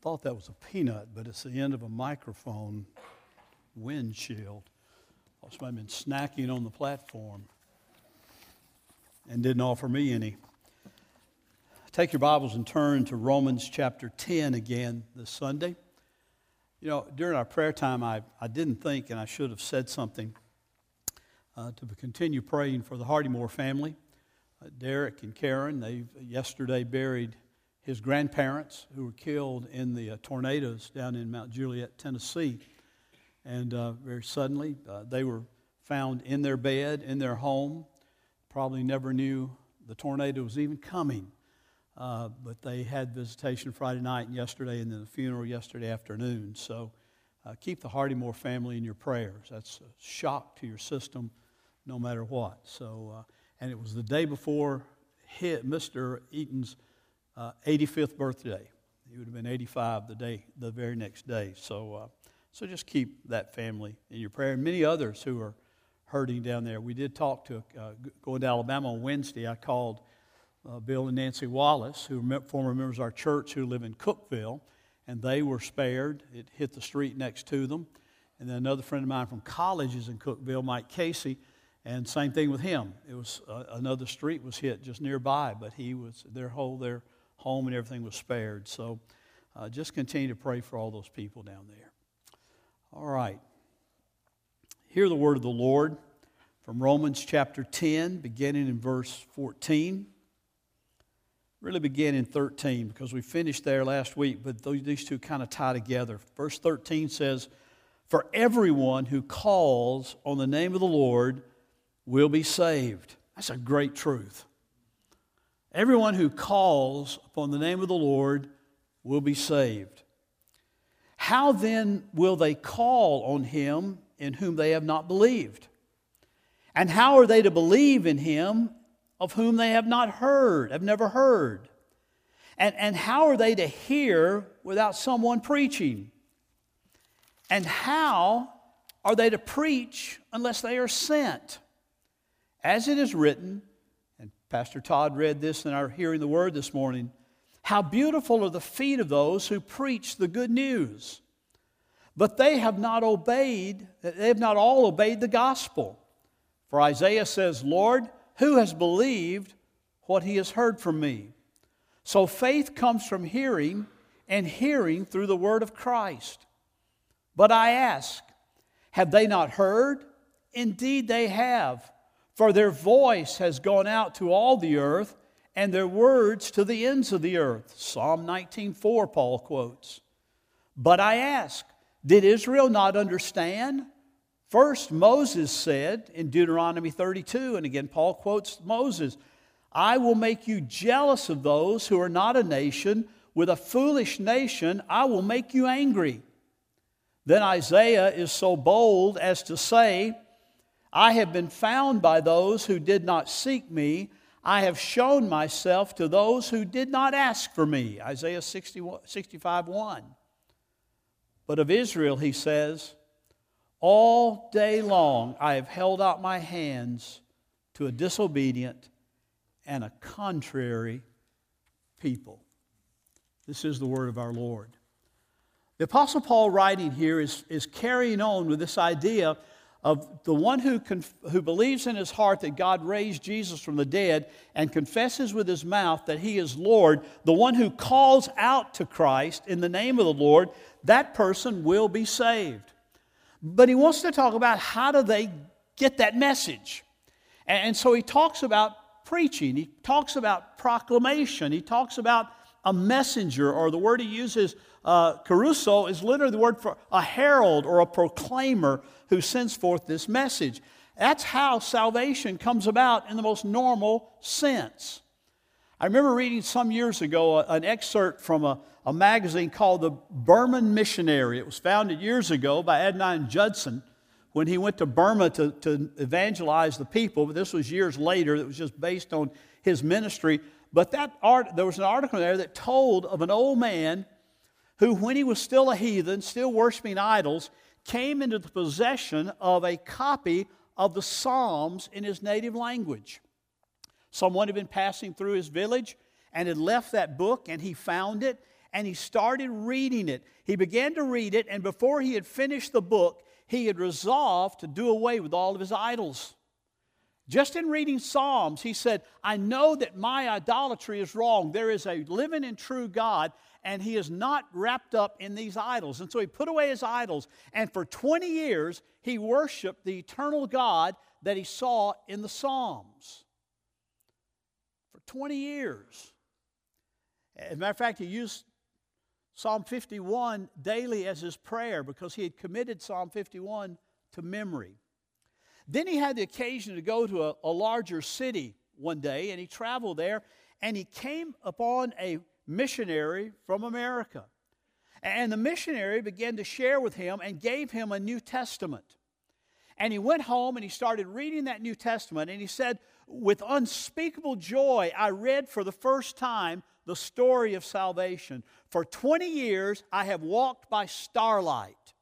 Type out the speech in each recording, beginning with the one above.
thought that was a peanut, but it's the end of a microphone windshield. I've been snacking on the platform and didn't offer me any. Take your Bibles and turn to Romans chapter 10 again this Sunday. You know, during our prayer time, I, I didn't think, and I should have said something uh, to continue praying for the Hardymore family. Uh, Derek and Karen, they yesterday buried his grandparents who were killed in the uh, tornadoes down in Mount Juliet, Tennessee. And uh, very suddenly, uh, they were found in their bed, in their home. Probably never knew the tornado was even coming. Uh, but they had visitation Friday night and yesterday, and then the funeral yesterday afternoon. So uh, keep the Hardymore family in your prayers. That's a shock to your system, no matter what. So, uh, and it was the day before hit Mr. Eaton's 85th uh, birthday. He would have been 85 the day, the very next day. So, uh, so just keep that family in your prayer, and many others who are hurting down there. We did talk to uh, going to Alabama on Wednesday. I called uh, Bill and Nancy Wallace, who are former members of our church who live in Cookeville, and they were spared. It hit the street next to them. And then another friend of mine from college is in Cookeville, Mike Casey, and same thing with him. It was uh, another street was hit just nearby, but he was their whole their home and everything was spared. So uh, just continue to pray for all those people down there. All right. Hear the word of the Lord from Romans chapter 10, beginning in verse 14. Really begin in 13 because we finished there last week, but these two kind of tie together. Verse 13 says, For everyone who calls on the name of the Lord will be saved. That's a great truth. Everyone who calls upon the name of the Lord will be saved. How then will they call on him in whom they have not believed? And how are they to believe in him of whom they have not heard, have never heard? And, and how are they to hear without someone preaching? And how are they to preach unless they are sent? As it is written, Pastor Todd read this in our hearing the word this morning. How beautiful are the feet of those who preach the good news. But they have not obeyed, they have not all obeyed the gospel. For Isaiah says, Lord, who has believed what he has heard from me? So faith comes from hearing, and hearing through the word of Christ. But I ask, have they not heard? Indeed, they have. For their voice has gone out to all the earth, and their words to the ends of the earth. Psalm 19:4 Paul quotes. But I ask, did Israel not understand? First Moses said in Deuteronomy 32 and again Paul quotes Moses, I will make you jealous of those who are not a nation, with a foolish nation I will make you angry. Then Isaiah is so bold as to say, I have been found by those who did not seek me. I have shown myself to those who did not ask for me. Isaiah 60, 65 1. But of Israel, he says, All day long I have held out my hands to a disobedient and a contrary people. This is the word of our Lord. The Apostle Paul, writing here, is, is carrying on with this idea of the one who, conf- who believes in his heart that God raised Jesus from the dead and confesses with his mouth that he is Lord, the one who calls out to Christ in the name of the Lord, that person will be saved. But he wants to talk about how do they get that message. And so he talks about preaching, he talks about proclamation, he talks about a messenger, or the word he uses, uh, kerusso, is literally the word for a herald or a proclaimer who sends forth this message. That's how salvation comes about in the most normal sense. I remember reading some years ago an excerpt from a, a magazine called The Burman Missionary. It was founded years ago by Adoniram Judson when he went to Burma to, to evangelize the people, but this was years later. It was just based on his ministry. But that art, there was an article there that told of an old man who, when he was still a heathen, still worshiping idols, came into the possession of a copy of the Psalms in his native language. Someone had been passing through his village and had left that book, and he found it. and he started reading it. He began to read it, and before he had finished the book, he had resolved to do away with all of his idols. Just in reading Psalms, he said, I know that my idolatry is wrong. There is a living and true God, and he is not wrapped up in these idols. And so he put away his idols, and for 20 years, he worshiped the eternal God that he saw in the Psalms. For 20 years. As a matter of fact, he used Psalm 51 daily as his prayer because he had committed Psalm 51 to memory. Then he had the occasion to go to a, a larger city one day, and he traveled there, and he came upon a missionary from America. And the missionary began to share with him and gave him a New Testament. And he went home and he started reading that New Testament, and he said, With unspeakable joy, I read for the first time the story of salvation. For 20 years, I have walked by starlight,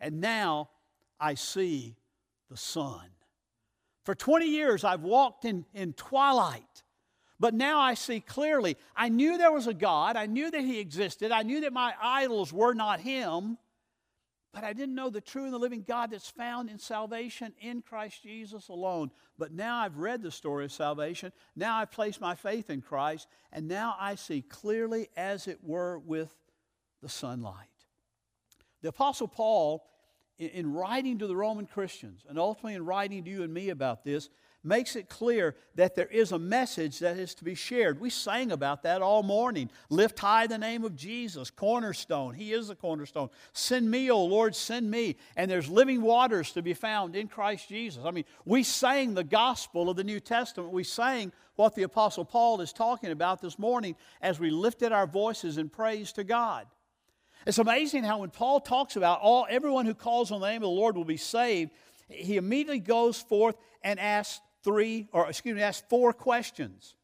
and now I see the sun. For 20 years, I've walked in, in twilight, but now I see clearly. I knew there was a God, I knew that He existed, I knew that my idols were not Him, but I didn't know the true and the living God that's found in salvation in Christ Jesus alone. But now I've read the story of salvation. Now I've placed my faith in Christ. And now I see clearly, as it were, with the sunlight. The Apostle Paul in writing to the Roman Christians, and ultimately in writing to you and me about this, makes it clear that there is a message that is to be shared. We sang about that all morning. Lift high the name of Jesus, cornerstone. He is the cornerstone. Send me, O Lord, send me. And there's living waters to be found in Christ Jesus. I mean, we sang the gospel of the New Testament. We sang what the Apostle Paul is talking about this morning as we lifted our voices in praise to God. It's amazing how when Paul talks about all everyone who calls on the name of the Lord will be saved, he immediately goes forth and asks three, or excuse me, asks four questions.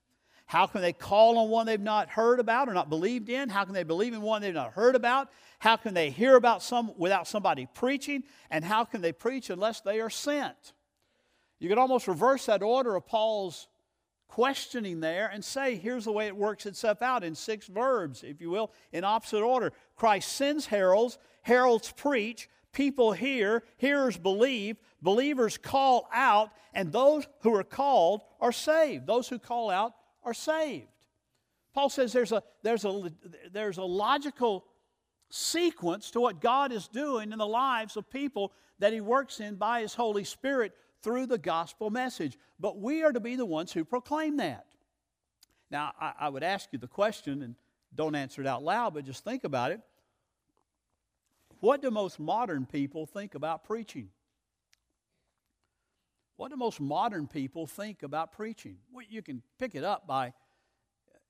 How can they call on one they've not heard about or not believed in? How can they believe in one they've not heard about? How can they hear about some without somebody preaching? And how can they preach unless they are sent? You could almost reverse that order of Paul's questioning there and say, here's the way it works itself out in six verbs, if you will, in opposite order. Christ sends heralds, heralds preach, people hear, hearers believe, believers call out, and those who are called are saved. Those who call out are saved. Paul says there's a, there's a, there's a logical sequence to what God is doing in the lives of people that He works in by His Holy Spirit through the gospel message. But we are to be the ones who proclaim that. Now, I, I would ask you the question, and don't answer it out loud, but just think about it. What do most modern people think about preaching? What do most modern people think about preaching? Well, you can pick it up by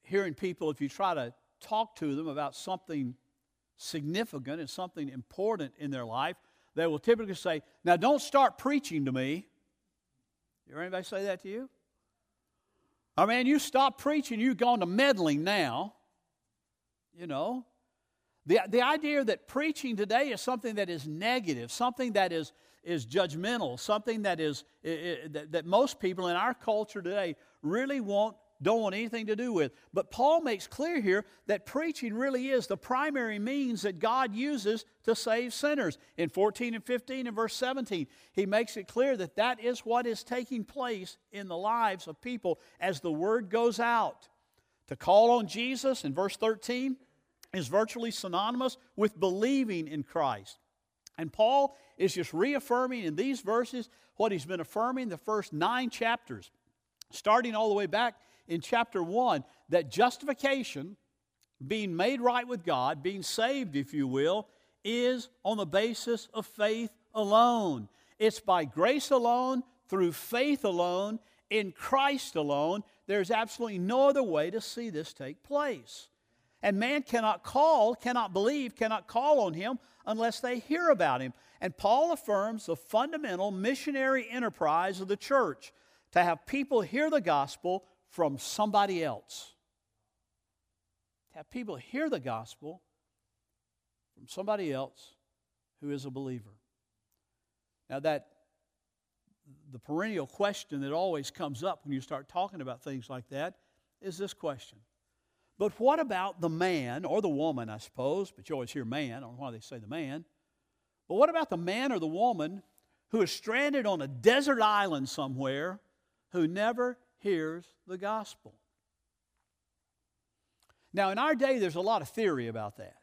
hearing people, if you try to talk to them about something significant and something important in their life, they will typically say, Now don't start preaching to me. You anybody say that to you? I mean, you stop preaching, you've gone to meddling now. You know, the, the idea that preaching today is something that is negative, something that is, is judgmental, something that is that, that most people in our culture today really want don't want anything to do with. But Paul makes clear here that preaching really is the primary means that God uses to save sinners. In 14 and 15 and verse 17, he makes it clear that that is what is taking place in the lives of people as the word goes out. To call on Jesus in verse 13 is virtually synonymous with believing in Christ. And Paul is just reaffirming in these verses what he's been affirming the first nine chapters, starting all the way back in chapter 1, that justification, being made right with God, being saved, if you will, is on the basis of faith alone. It's by grace alone, through faith alone, in Christ alone. There's absolutely no other way to see this take place. And man cannot call, cannot believe, cannot call on him unless they hear about him. And Paul affirms the fundamental missionary enterprise of the church to have people hear the gospel from somebody else. To have people hear the gospel from somebody else who is a believer. Now, that the perennial question that always comes up when you start talking about things like that is this question But what about the man or the woman, I suppose, but you always hear man, I don't know why they say the man. But what about the man or the woman who is stranded on a desert island somewhere who never hears the gospel? Now, in our day, there's a lot of theory about that.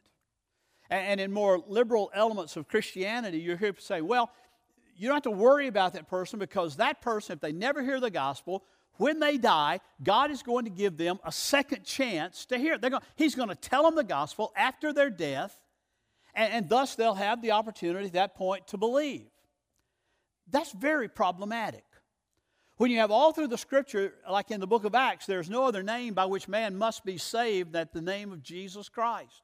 And in more liberal elements of Christianity, you hear people say, well, you don't have to worry about that person because that person, if they never hear the gospel, when they die, God is going to give them a second chance to hear it. Going, he's going to tell them the gospel after their death, and, and thus they'll have the opportunity at that point to believe. That's very problematic. When you have all through the scripture, like in the book of Acts, there's no other name by which man must be saved than the name of Jesus Christ.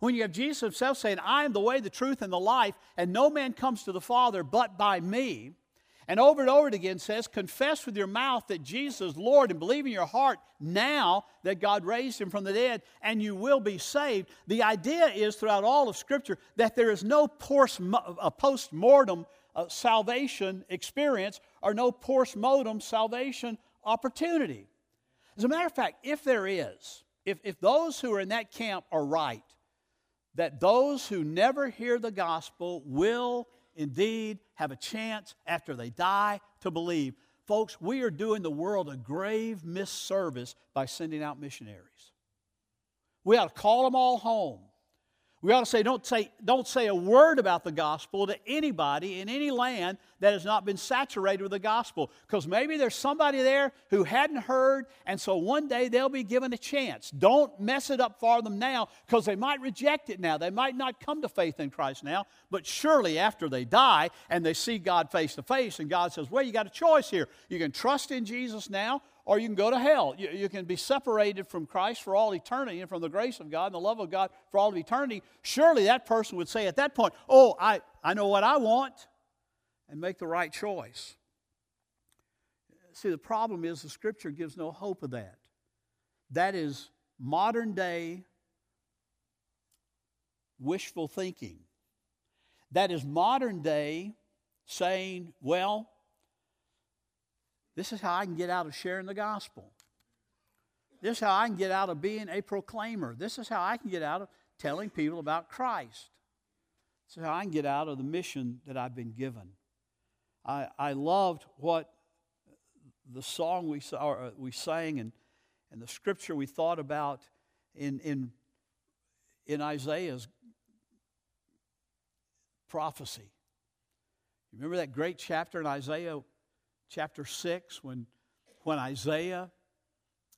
When you have Jesus himself saying, I am the way, the truth, and the life, and no man comes to the Father but by me, and over and over again says, Confess with your mouth that Jesus is Lord and believe in your heart now that God raised him from the dead, and you will be saved. The idea is throughout all of Scripture that there is no post uh, mortem uh, salvation experience or no post salvation opportunity. As a matter of fact, if there is, if, if those who are in that camp are right, that those who never hear the gospel will indeed have a chance after they die to believe. Folks, we are doing the world a grave misservice by sending out missionaries. We ought to call them all home. We ought to say don't, say, don't say a word about the gospel to anybody in any land that has not been saturated with the gospel. Because maybe there's somebody there who hadn't heard, and so one day they'll be given a chance. Don't mess it up for them now, because they might reject it now. They might not come to faith in Christ now, but surely after they die and they see God face to face, and God says, Well, you got a choice here. You can trust in Jesus now, or you can go to hell. You, you, can be separated from Christ for all eternity and from the grace of God and the love of God for all of eternity. Surely that person would say at that point, Oh, I, I know what I want, and make the right choice. See, the problem is the scripture gives no hope of that. That is modern day wishful thinking. That is modern day saying, well, this is how I can get out of sharing the gospel. This is how I can get out of being a proclaimer. This is how I can get out of telling people about Christ. This is how I can get out of the mission that I've been given. I, I loved what the song we, saw, uh, we sang and, and the scripture we thought about in, in, in Isaiah's prophecy. You remember that great chapter in Isaiah chapter 6 when, when Isaiah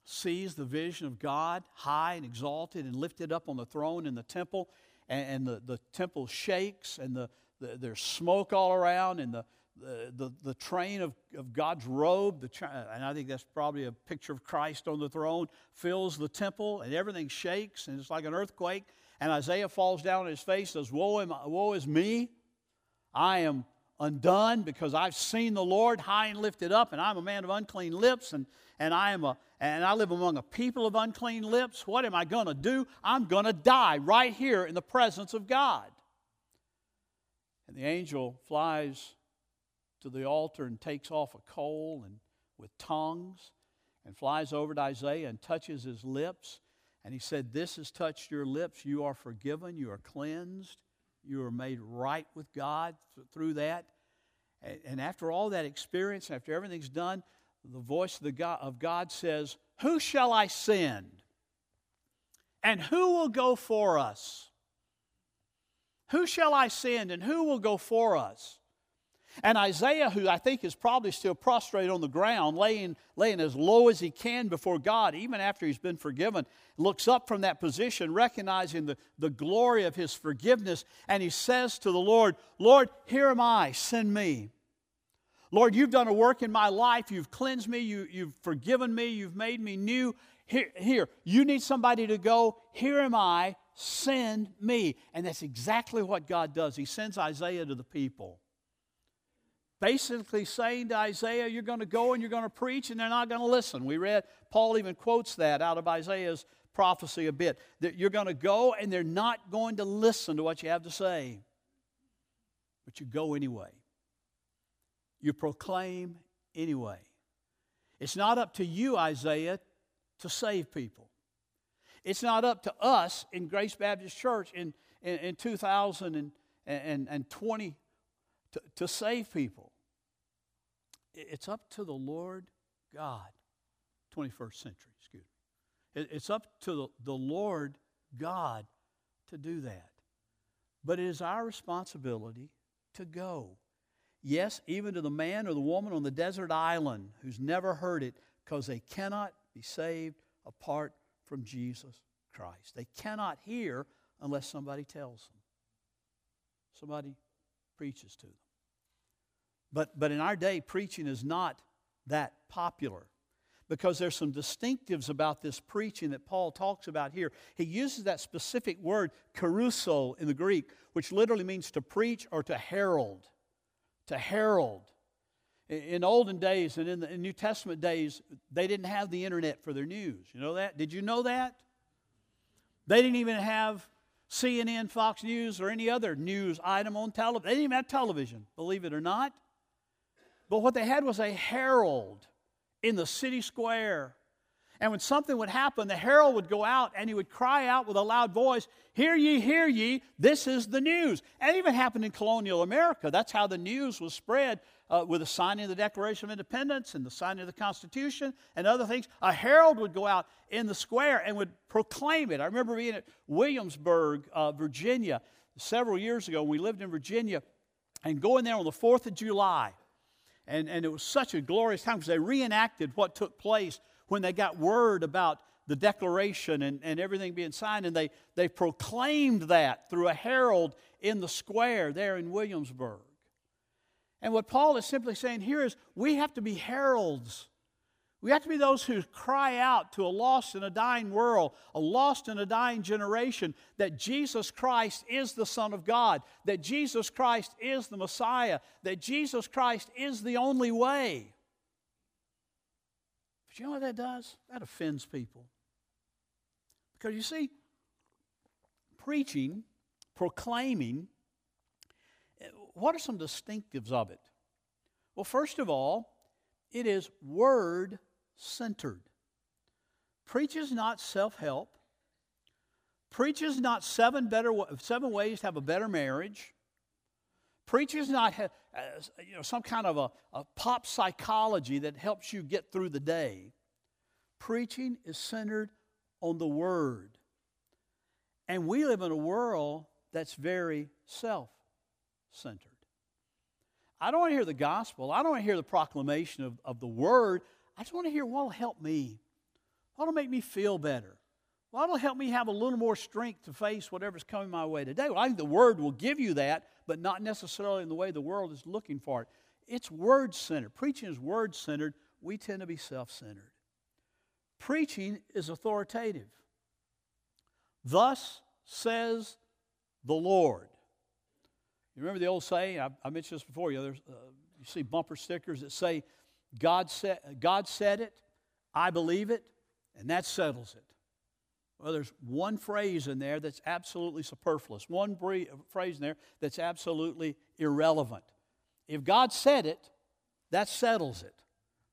sees the vision of God high and exalted and lifted up on the throne in the temple, and, and the, the temple shakes, and the, the, there's smoke all around, and the, the, the, the train of, of God's robe, the and I think that's probably a picture of Christ on the throne, fills the temple, and everything shakes, and it's like an earthquake. And Isaiah falls down on his face, says, Woe, am, woe is me! I am undone because I've seen the Lord high and lifted up, and I'm a man of unclean lips, and, and I am a and I live among a people of unclean lips. What am I going to do? I'm going to die right here in the presence of God. And the angel flies to the altar and takes off a coal and with tongues and flies over to Isaiah and touches his lips. And he said, This has touched your lips. You are forgiven. You are cleansed. You are made right with God through that. And after all that experience, after everything's done, the voice of, God, of God says, Who shall I send? And who will go for us? Who shall I send and who will go for us? And Isaiah, who I think is probably still prostrate on the ground, laying, laying as low as he can before God, even after he's been forgiven, looks up from that position, recognizing the, the glory of his forgiveness, and he says to the Lord, Lord, here am I, send me. Lord, you've done a work in my life. You've cleansed me. You, you've forgiven me. You've made me new. Here, here, you need somebody to go. Here am I. Send me. And that's exactly what God does. He sends Isaiah to the people basically saying to Isaiah, You're going to go and you're going to preach, and they're not going to listen. We read, Paul even quotes that out of Isaiah's prophecy a bit that you're going to go and they're not going to listen to what you have to say. But you go anyway, you proclaim anyway. It's not up to you, Isaiah, to save people. It's not up to us in Grace Baptist Church in, in, in 2020 to, to save people. It's up to the Lord God, 21st century, excuse me. It's up to the, the Lord God to do that. But it is our responsibility to go. Yes, even to the man or the woman on the desert island who's never heard it because they cannot be saved apart from Jesus Christ. They cannot hear unless somebody tells them, somebody preaches to them. But, but in our day, preaching is not that popular because there's some distinctives about this preaching that Paul talks about here. He uses that specific word, kerusso, in the Greek, which literally means to preach or to herald. To herald. In olden days and in the New Testament days, they didn't have the internet for their news. You know that? Did you know that? They didn't even have CNN, Fox News, or any other news item on television. They didn't even have television, believe it or not. But what they had was a herald in the city square. And when something would happen, the herald would go out and he would cry out with a loud voice, Hear ye, hear ye, this is the news. And it even happened in colonial America. That's how the news was spread uh, with the signing of the Declaration of Independence and the signing of the Constitution and other things. A herald would go out in the square and would proclaim it. I remember being at Williamsburg, uh, Virginia, several years ago. We lived in Virginia and going there on the 4th of July. And, and it was such a glorious time because they reenacted what took place when they got word about the declaration and, and everything being signed. And they, they proclaimed that through a herald in the square there in Williamsburg. And what Paul is simply saying here is we have to be heralds we have to be those who cry out to a lost and a dying world, a lost and a dying generation, that Jesus Christ is the Son of God, that Jesus Christ is the Messiah, that Jesus Christ is the only way. But you know what that does? That offends people. Because you see, preaching, proclaiming, what are some distinctives of it? Well, first of all, it is word centered. Preach is not self help. Preach is not seven, better, seven ways to have a better marriage. Preach is not you know, some kind of a, a pop psychology that helps you get through the day. Preaching is centered on the Word. And we live in a world that's very self centered. I don't want to hear the gospel. I don't want to hear the proclamation of, of the Word. I just want to hear what will help me, what will make me feel better, what will help me have a little more strength to face whatever's coming my way today. Well, I think the Word will give you that, but not necessarily in the way the world is looking for it. It's word centered. Preaching is word centered. We tend to be self centered. Preaching is authoritative. Thus says the Lord. You remember the old saying? I, I mentioned this before. You, know, uh, you see bumper stickers that say, God said, God said it, I believe it, and that settles it. Well, there's one phrase in there that's absolutely superfluous, one phrase in there that's absolutely irrelevant. If God said it, that settles it,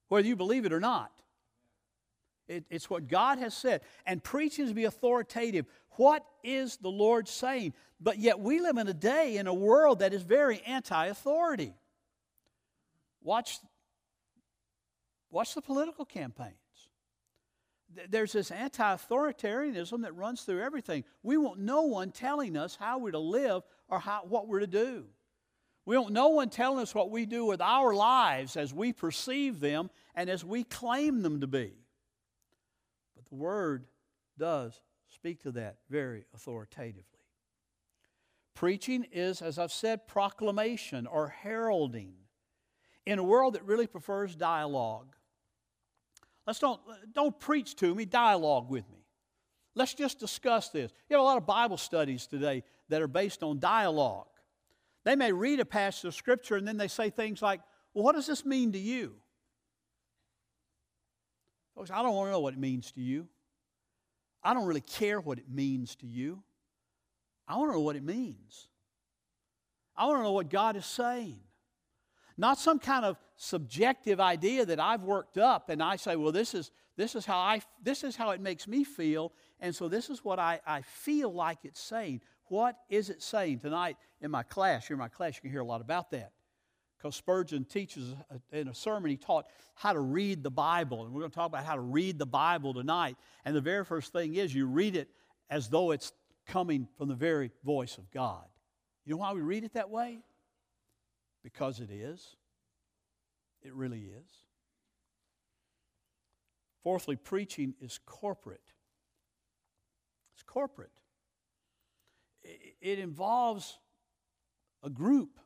whether you believe it or not. It, it's what God has said. And preaching is to be authoritative. What is the Lord saying? But yet we live in a day, in a world that is very anti authority. Watch Watch the political campaigns. There's this anti authoritarianism that runs through everything. We want no one telling us how we're to live or how, what we're to do. We want no one telling us what we do with our lives as we perceive them and as we claim them to be. But the Word does speak to that very authoritatively. Preaching is, as I've said, proclamation or heralding in a world that really prefers dialogue. Let's don't, don't preach to me, dialogue with me. Let's just discuss this. You have a lot of Bible studies today that are based on dialogue. They may read a passage of Scripture and then they say things like, Well, what does this mean to you? Folks, I don't want to know what it means to you. I don't really care what it means to you. I want to know what it means. I want to know what God is saying. Not some kind of subjective idea that I've worked up and I say, well, this is, this is, how, I, this is how it makes me feel, and so this is what I, I feel like it's saying. What is it saying? Tonight in my class, you're in my class, you can hear a lot about that. Because Spurgeon teaches in a sermon, he taught how to read the Bible. And we're going to talk about how to read the Bible tonight. And the very first thing is you read it as though it's coming from the very voice of God. You know why we read it that way? Because it is. It really is. Fourthly, preaching is corporate. It's corporate. It involves a group,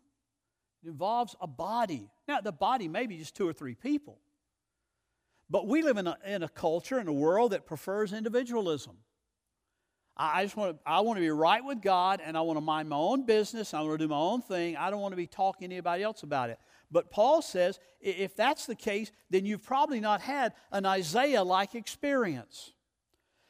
it involves a body. Now, the body may be just two or three people. But we live in a, in a culture, in a world that prefers individualism. I just want to, I want to be right with God and I want to mind my own business. I want to do my own thing. I don't want to be talking to anybody else about it. But Paul says if that's the case, then you've probably not had an Isaiah like experience.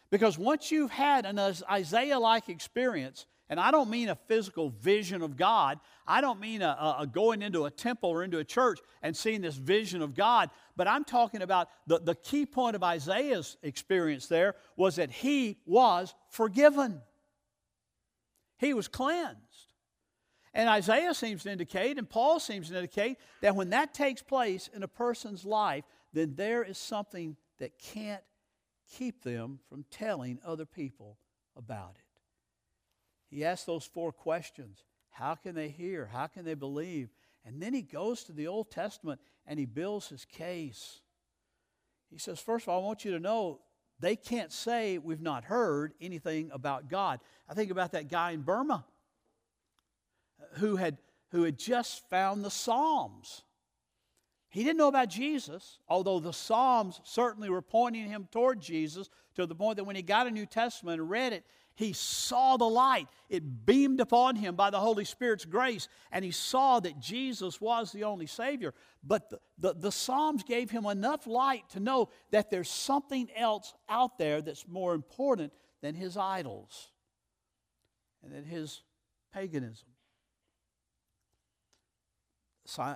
Because once you've had an Isaiah like experience, and I don't mean a physical vision of God. I don't mean a, a, going into a temple or into a church and seeing this vision of God. But I'm talking about the, the key point of Isaiah's experience there was that he was forgiven, he was cleansed. And Isaiah seems to indicate, and Paul seems to indicate, that when that takes place in a person's life, then there is something that can't keep them from telling other people about it. He asks those four questions How can they hear? How can they believe? And then he goes to the Old Testament and he builds his case. He says, First of all, I want you to know they can't say we've not heard anything about God. I think about that guy in Burma who had, who had just found the Psalms. He didn't know about Jesus, although the Psalms certainly were pointing him toward Jesus to the point that when he got a New Testament and read it, he saw the light. It beamed upon him by the Holy Spirit's grace, and he saw that Jesus was the only Savior. But the, the, the, Psalms gave him enough light to know that there's something else out there that's more important than his idols and than his paganism. Uh,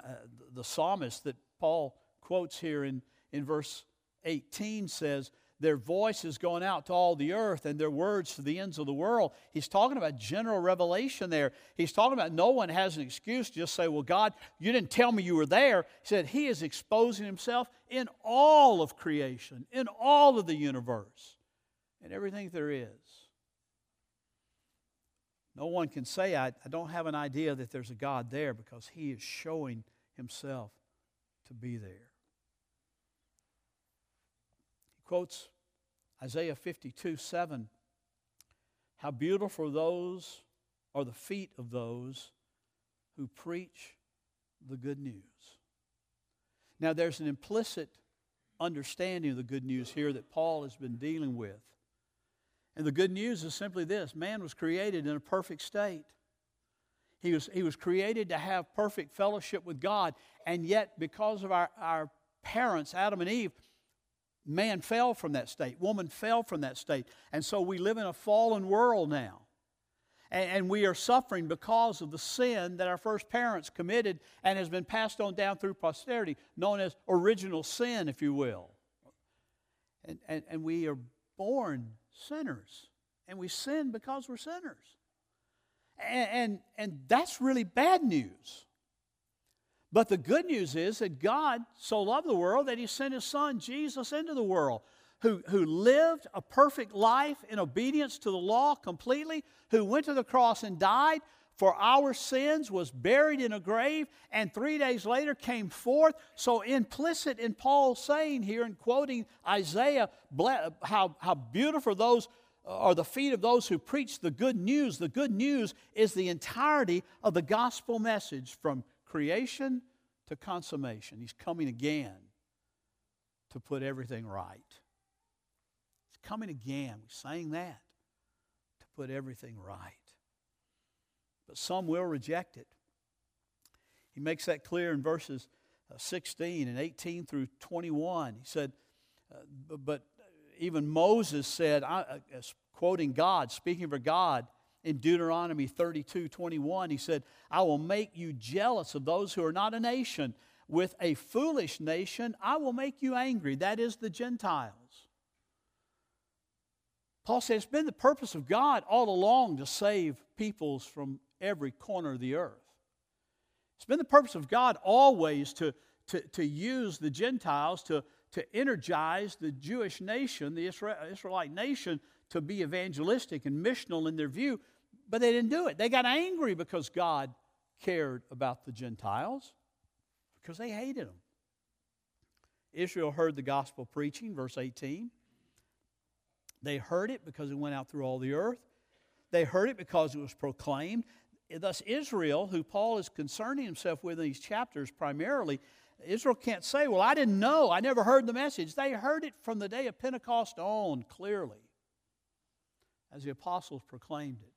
the psalmist that Paul quotes here in, in verse 18 says, their voice is going out to all the earth and their words to the ends of the world. He's talking about general revelation there. He's talking about no one has an excuse to just say, Well, God, you didn't tell me you were there. He said he is exposing himself in all of creation, in all of the universe, and everything there is. No one can say, I, I don't have an idea that there's a God there because he is showing himself to be there. He quotes Isaiah 52 7. How beautiful those are the feet of those who preach the good news. Now, there's an implicit understanding of the good news here that Paul has been dealing with. And the good news is simply this man was created in a perfect state. He was, he was created to have perfect fellowship with God, and yet, because of our, our parents, Adam and Eve, man fell from that state, woman fell from that state. And so we live in a fallen world now. And, and we are suffering because of the sin that our first parents committed and has been passed on down through posterity, known as original sin, if you will. And, and, and we are born sinners. And we sin because we're sinners. And, and, and that's really bad news. But the good news is that God so loved the world that he sent his son, Jesus, into the world, who, who lived a perfect life in obedience to the law completely, who went to the cross and died for our sins, was buried in a grave, and three days later came forth. So, implicit in Paul's saying here and quoting Isaiah, how, how beautiful those uh, are the feet of those who preach the good news. The good news is the entirety of the gospel message from creation to consummation. He's coming again to put everything right. He's coming again. We're saying that to put everything right but some will reject it. He makes that clear in verses uh, 16 and 18 through 21. He said, uh, but even Moses said, uh, quoting God, speaking for God in Deuteronomy 32 21, he said, I will make you jealous of those who are not a nation. With a foolish nation, I will make you angry. That is the Gentiles. Paul said it's been the purpose of God all along to save peoples from every corner of the earth. It's been the purpose of God always to, to, to use the Gentiles to, to energize the Jewish nation, the Israelite nation, to be evangelistic and missional in their view, but they didn't do it. They got angry because God cared about the Gentiles, because they hated them. Israel heard the gospel preaching, verse 18. They heard it because it went out through all the earth. They heard it because it was proclaimed. Thus, Israel, who Paul is concerning himself with in these chapters primarily, Israel can't say, Well, I didn't know. I never heard the message. They heard it from the day of Pentecost on clearly as the apostles proclaimed it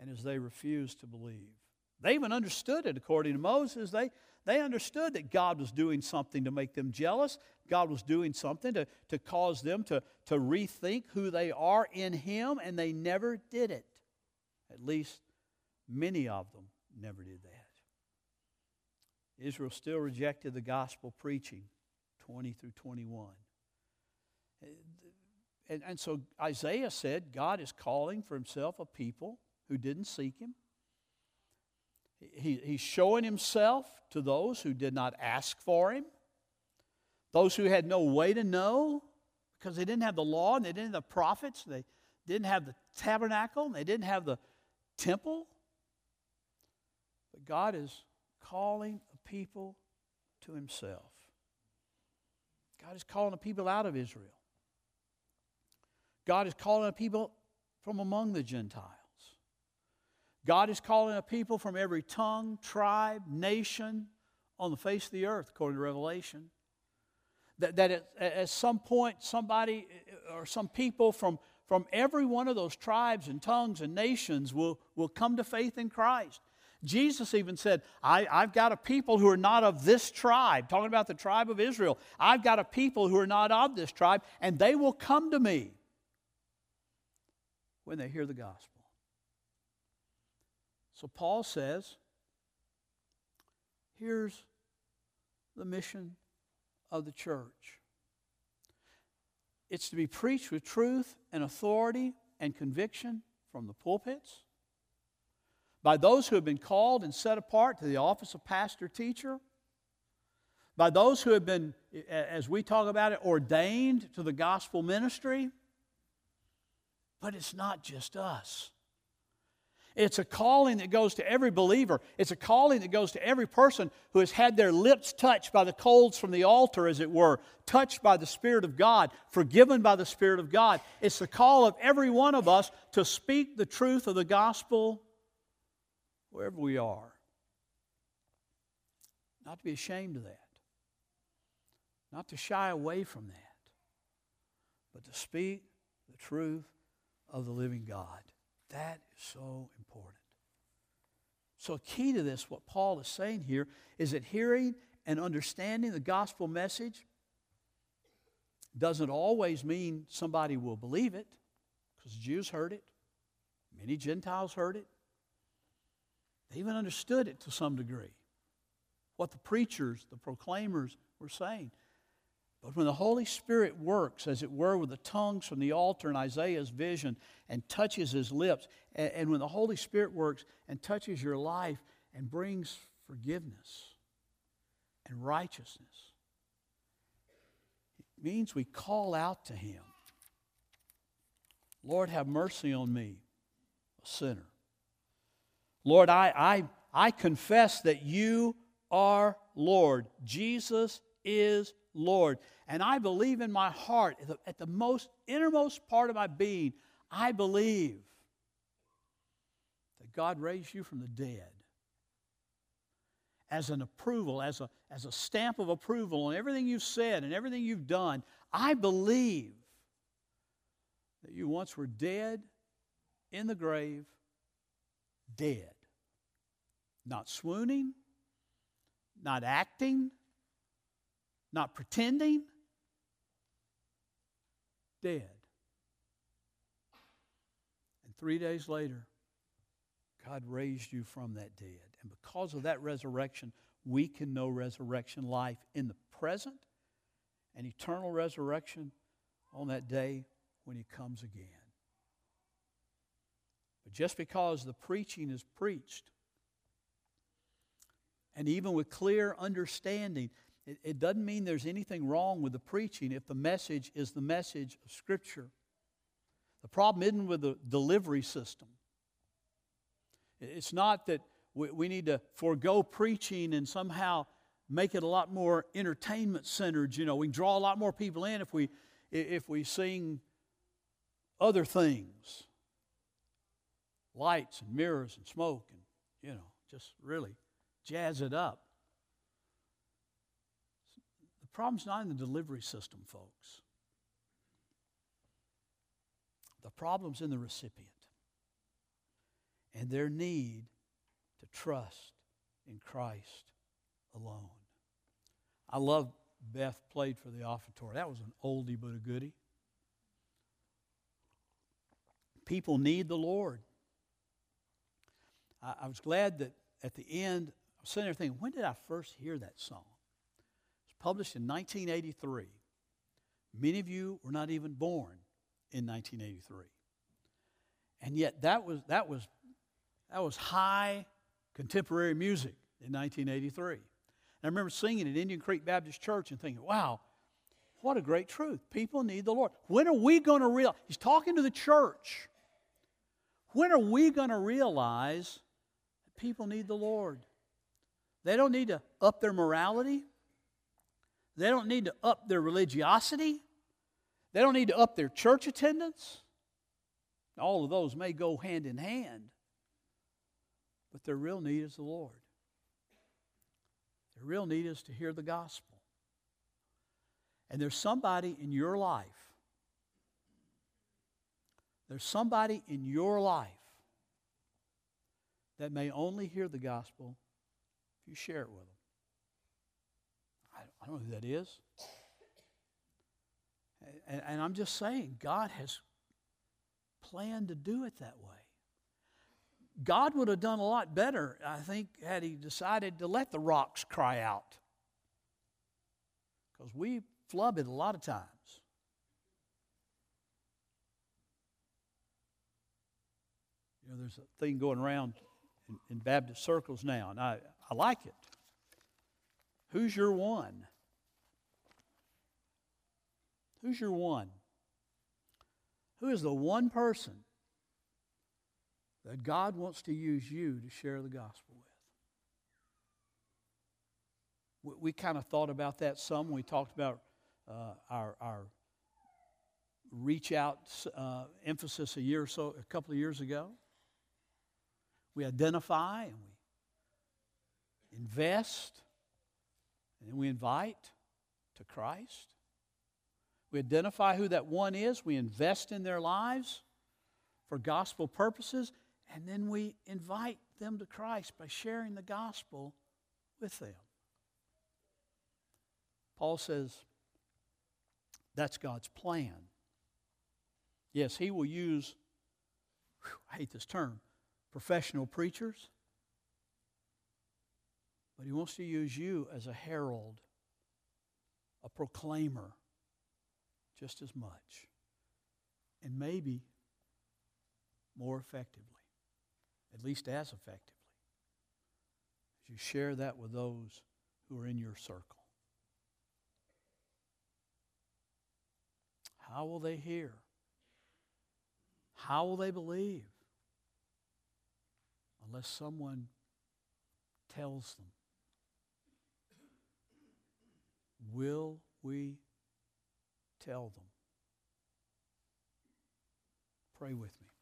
and as they refused to believe. They even understood it according to Moses. They, they understood that God was doing something to make them jealous. God was doing something to, to cause them to, to rethink who they are in Him, and they never did it. At least many of them never did that. Israel still rejected the gospel preaching, 20 through 21. And, and so Isaiah said God is calling for himself a people who didn't seek him. He, he's showing himself to those who did not ask for him, those who had no way to know because they didn't have the law and they didn't have the prophets, they didn't have the tabernacle, and they didn't have the temple. But God is calling a people to himself. God is calling a people out of Israel. God is calling a people from among the Gentiles. God is calling a people from every tongue, tribe, nation on the face of the earth, according to Revelation. That, that at, at some point, somebody or some people from, from every one of those tribes and tongues and nations will, will come to faith in Christ. Jesus even said, I, have got a people who are not of this tribe, talking about the tribe of Israel. I've got a people who are not of this tribe, and they will come to me when they hear the gospel. So Paul says, here's the mission of the church it's to be preached with truth and authority and conviction from the pulpits by those who have been called and set apart to the office of pastor teacher, by those who have been, as we talk about it, ordained to the gospel ministry. But it's not just us. It's a calling that goes to every believer. It's a calling that goes to every person who has had their lips touched by the coals from the altar, as it were, touched by the Spirit of God, forgiven by the Spirit of God. It's the call of every one of us to speak the truth of the gospel wherever we are. Not to be ashamed of that, not to shy away from that, but to speak the truth of the living God. That is so important. So, key to this, what Paul is saying here, is that hearing and understanding the gospel message doesn't always mean somebody will believe it, because Jews heard it, many Gentiles heard it. They even understood it to some degree. What the preachers, the proclaimers were saying. But when the Holy Spirit works, as it were, with the tongues from the altar in Isaiah's vision and touches his lips, and, and when the Holy Spirit works and touches your life and brings forgiveness and righteousness, it means we call out to him Lord, have mercy on me, a sinner. Lord, I, I, I confess that you are Lord. Jesus is Lord. And I believe in my heart, at the, at the most innermost part of my being, I believe that God raised you from the dead as an approval, as a, as a stamp of approval on everything you've said and everything you've done. I believe that you once were dead in the grave, dead. Not swooning, not acting, not pretending, dead. And three days later, God raised you from that dead. And because of that resurrection, we can know resurrection life in the present and eternal resurrection on that day when He comes again. But just because the preaching is preached, and even with clear understanding, it, it, doesn't mean there's anything wrong with the preaching if the message is the message of Scripture. The problem isn't with the delivery system. It's not that we, we need to forego preaching and somehow make it a lot more entertainment centered. You know, we can draw a lot more people in if we, if we sing other things lights and mirrors and smoke and, you know, just really jazz it up. Problem's not in the delivery system, folks. The problem's in the recipient and their need to trust in Christ alone. I love Beth played for the offertory. That was an oldie but a goodie. People need the Lord. I, I was glad that at the end, I was sitting there thinking, when did I first hear that song? Published in 1983. Many of you were not even born in 1983. And yet that was, that was, that was high contemporary music in 1983. And I remember singing at Indian Creek Baptist Church and thinking, wow, what a great truth. People need the Lord. When are we going to realize? He's talking to the church. When are we going to realize that people need the Lord? They don't need to up their morality. They don't need to up their religiosity. They don't need to up their church attendance. All of those may go hand in hand. But their real need is the Lord. Their real need is to hear the gospel. And there's somebody in your life, there's somebody in your life that may only hear the gospel if you share it with them. I, don't know who that is. And, and I'm just saying, God has planned to do it that way. God would have done a lot better, I think, had he decided to let the rocks cry out. Because we flub it a lot of times. You know, there's a thing going around in, in Baptist circles now, and I, I like it. Who's your one? Who's your one? Who is the one person that God wants to use you to share the gospel with. We, we kind of thought about that some we talked about uh, our, our reach out uh, emphasis a year or so, a couple of years ago. We identify and we invest and then we invite to Christ. We identify who that one is, we invest in their lives for gospel purposes, and then we invite them to Christ by sharing the gospel with them. Paul says that's God's plan. Yes, he will use, whew, I hate this term, professional preachers, but he wants to use you as a herald, a proclaimer, just as much, and maybe more effectively at least as effectively, as you share that with those who are in your circle. How will they hear? How will they believe? Unless someone tells them. Will we tell them? Pray with me.